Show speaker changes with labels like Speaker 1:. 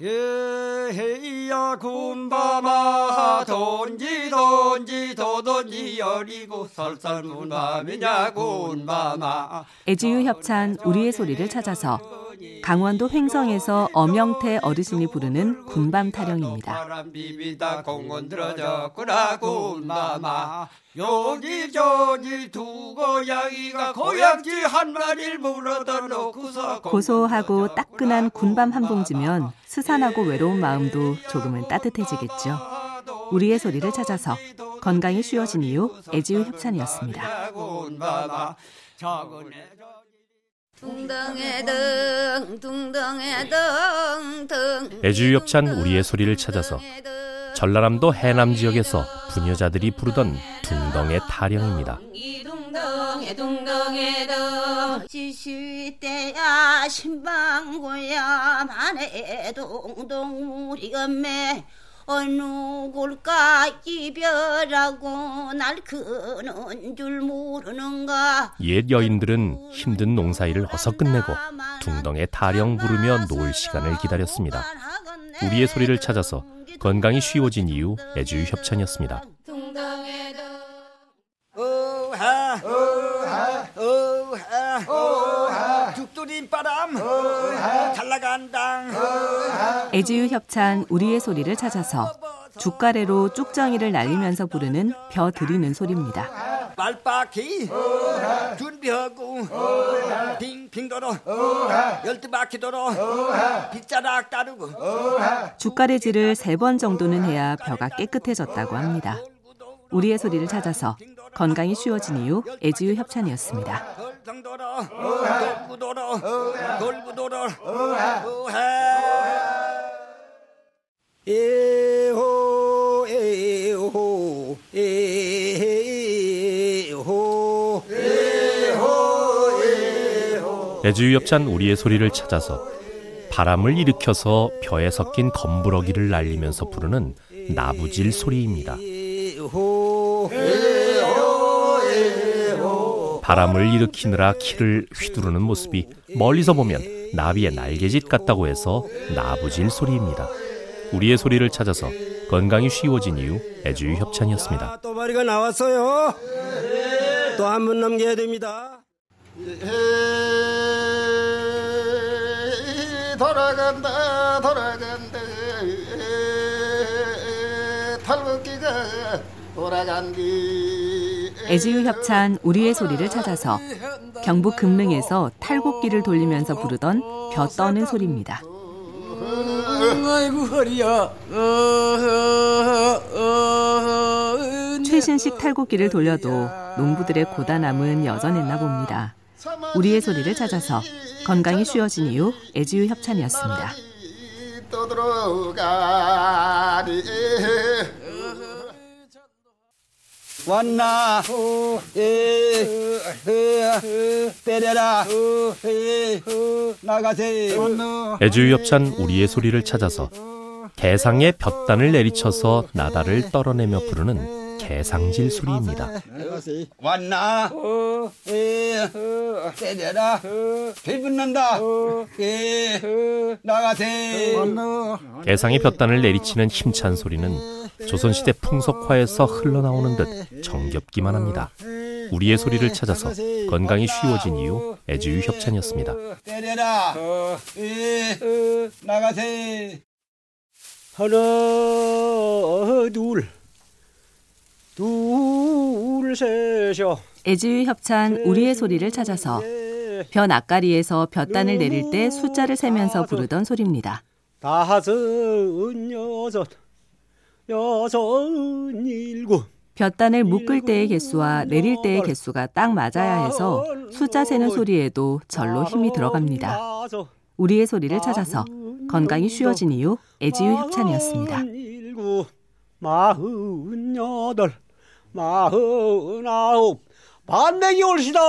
Speaker 1: 예헤이야 군밤아 돈지 돈지 도돈지 여리고 설설문 밤이냐 군밤아
Speaker 2: 애지유 협찬 우리의 소리를 찾아서 강원도 횡성에서 엄영태 어르신이 부르는 군밤 타령입니다.
Speaker 1: 바람 비비다 공원 들어졌구나 군밤아 여기 저기 두 고양이가 고양지 한 마리를 물어다 놓고서
Speaker 2: 고소하고 따끈한 군밤 한 봉지면 스산하고 외로운 마음도 조금은 따뜻해지겠죠. 우리의 소리를 찾아서 건강이 쉬워진 이유 애지유 협찬이었습니다.
Speaker 1: 군밤아 작은 애
Speaker 3: 둥덩에 등 둥덩에 등등
Speaker 4: 애주협찬 우리의 소리를 찾아서 전라남도 해남 지역에서 부녀자들이 부르던 둥덩의 타령입니다.
Speaker 3: 신방고야 만에 동동 우리 엄매 골까 이별하고 날 크는 줄 모르는가
Speaker 4: 옛 여인들은 힘든 농사일을 어서 끝내고 둥덩의 타령 부르며 놀 시간을 기다렸습니다. 우리의 소리를 찾아서 건강이 쉬워진 이유 애주 협찬이었습니다.
Speaker 3: 둥덩에 등
Speaker 1: 어하 어하 어하 죽돌이 바람. 잘 나간다
Speaker 2: 애지유 협찬 우리의 소리를 찾아서 죽가래로 쭉정이를 날리면서 부르는 벼 드리는 소리입니다.
Speaker 1: 말바퀴. 준비하고. 빙빙 돌어 열두 바퀴 돌어 빗자락 따르고.
Speaker 2: 죽가래질을 세 번 정도는 해야 벼가 깨끗해졌다고 합니다. 우리의 소리를 찾아서 건강이 쉬워진 이유 애지유 협찬이었습니다.
Speaker 4: 애주 협찬 우리의 소리를 찾아서 바람을 일으켜서 벼에 섞인 검부러기를 날리면서 부르는 나부질 소리입니다. 바람을 일으키느라 키를 휘두르는 모습이 멀리서 보면 나비의 날개짓 같다고 해서 나부질 소리입니다. 우리의 소리를 찾아서 건강이 쉬워진 이유 애주 협찬이었습니다.
Speaker 1: 또 마리가 나왔어요. 또 한 번 넘겨야 됩니다.
Speaker 5: 돌아간다 돌아간다 탈북기가 돌아간디
Speaker 2: 애지유 협찬 우리의 소리를 찾아서 경북 금능에서 탈곡기를 돌리면서 부르던 벼 떠는 소리입니다.
Speaker 1: 아이고 허리야.
Speaker 2: 최신식 탈곡기를 돌려도 농부들의 고단함은 여전했나 봅니다. 우리의 소리를 찾아서 건강이 쉬워진 이유 애지유 협찬이었습니다.
Speaker 1: 왔나? 에 흐, 때려라. 에, 나가세.
Speaker 4: 애주 협찬 우리의 소리를 찾아서 개상의 볕단을 내리쳐서 나다를 떨어내며 부르는 개상질 소리입니다.
Speaker 1: 왔나? 에, 때려라. 에, 나가세.
Speaker 4: 개상의 볕단을 내리치는 힘찬 소리는 조선시대 풍속화에서 흘러나오는 듯 정겹기만 합니다. 우리의 소리를 찾아서 건강이 쉬워진 이유 애주유 협찬이었습니다.
Speaker 1: 때려라 에, 나가세 하나 둘 둘, 셋이요.
Speaker 2: 애지유 협찬 우리의 소리를 찾아서 벼 낯가리에서 볕단을 내릴 때 숫자를 세면서 부르던 소리입니다.
Speaker 1: 다섯, 여섯, 여섯, 일곱.
Speaker 2: 볕단을 묶을 때의 개수와 내릴 때의 개수가 딱 맞아야 해서 숫자 세는 소리에도 절로 힘이 들어갑니다. 우리의 소리를 찾아서 건강이 쉬워진 이유 애지유 협찬이었습니다.
Speaker 1: 마흔 여덟, 마흔 아홉, 반대기 올시다.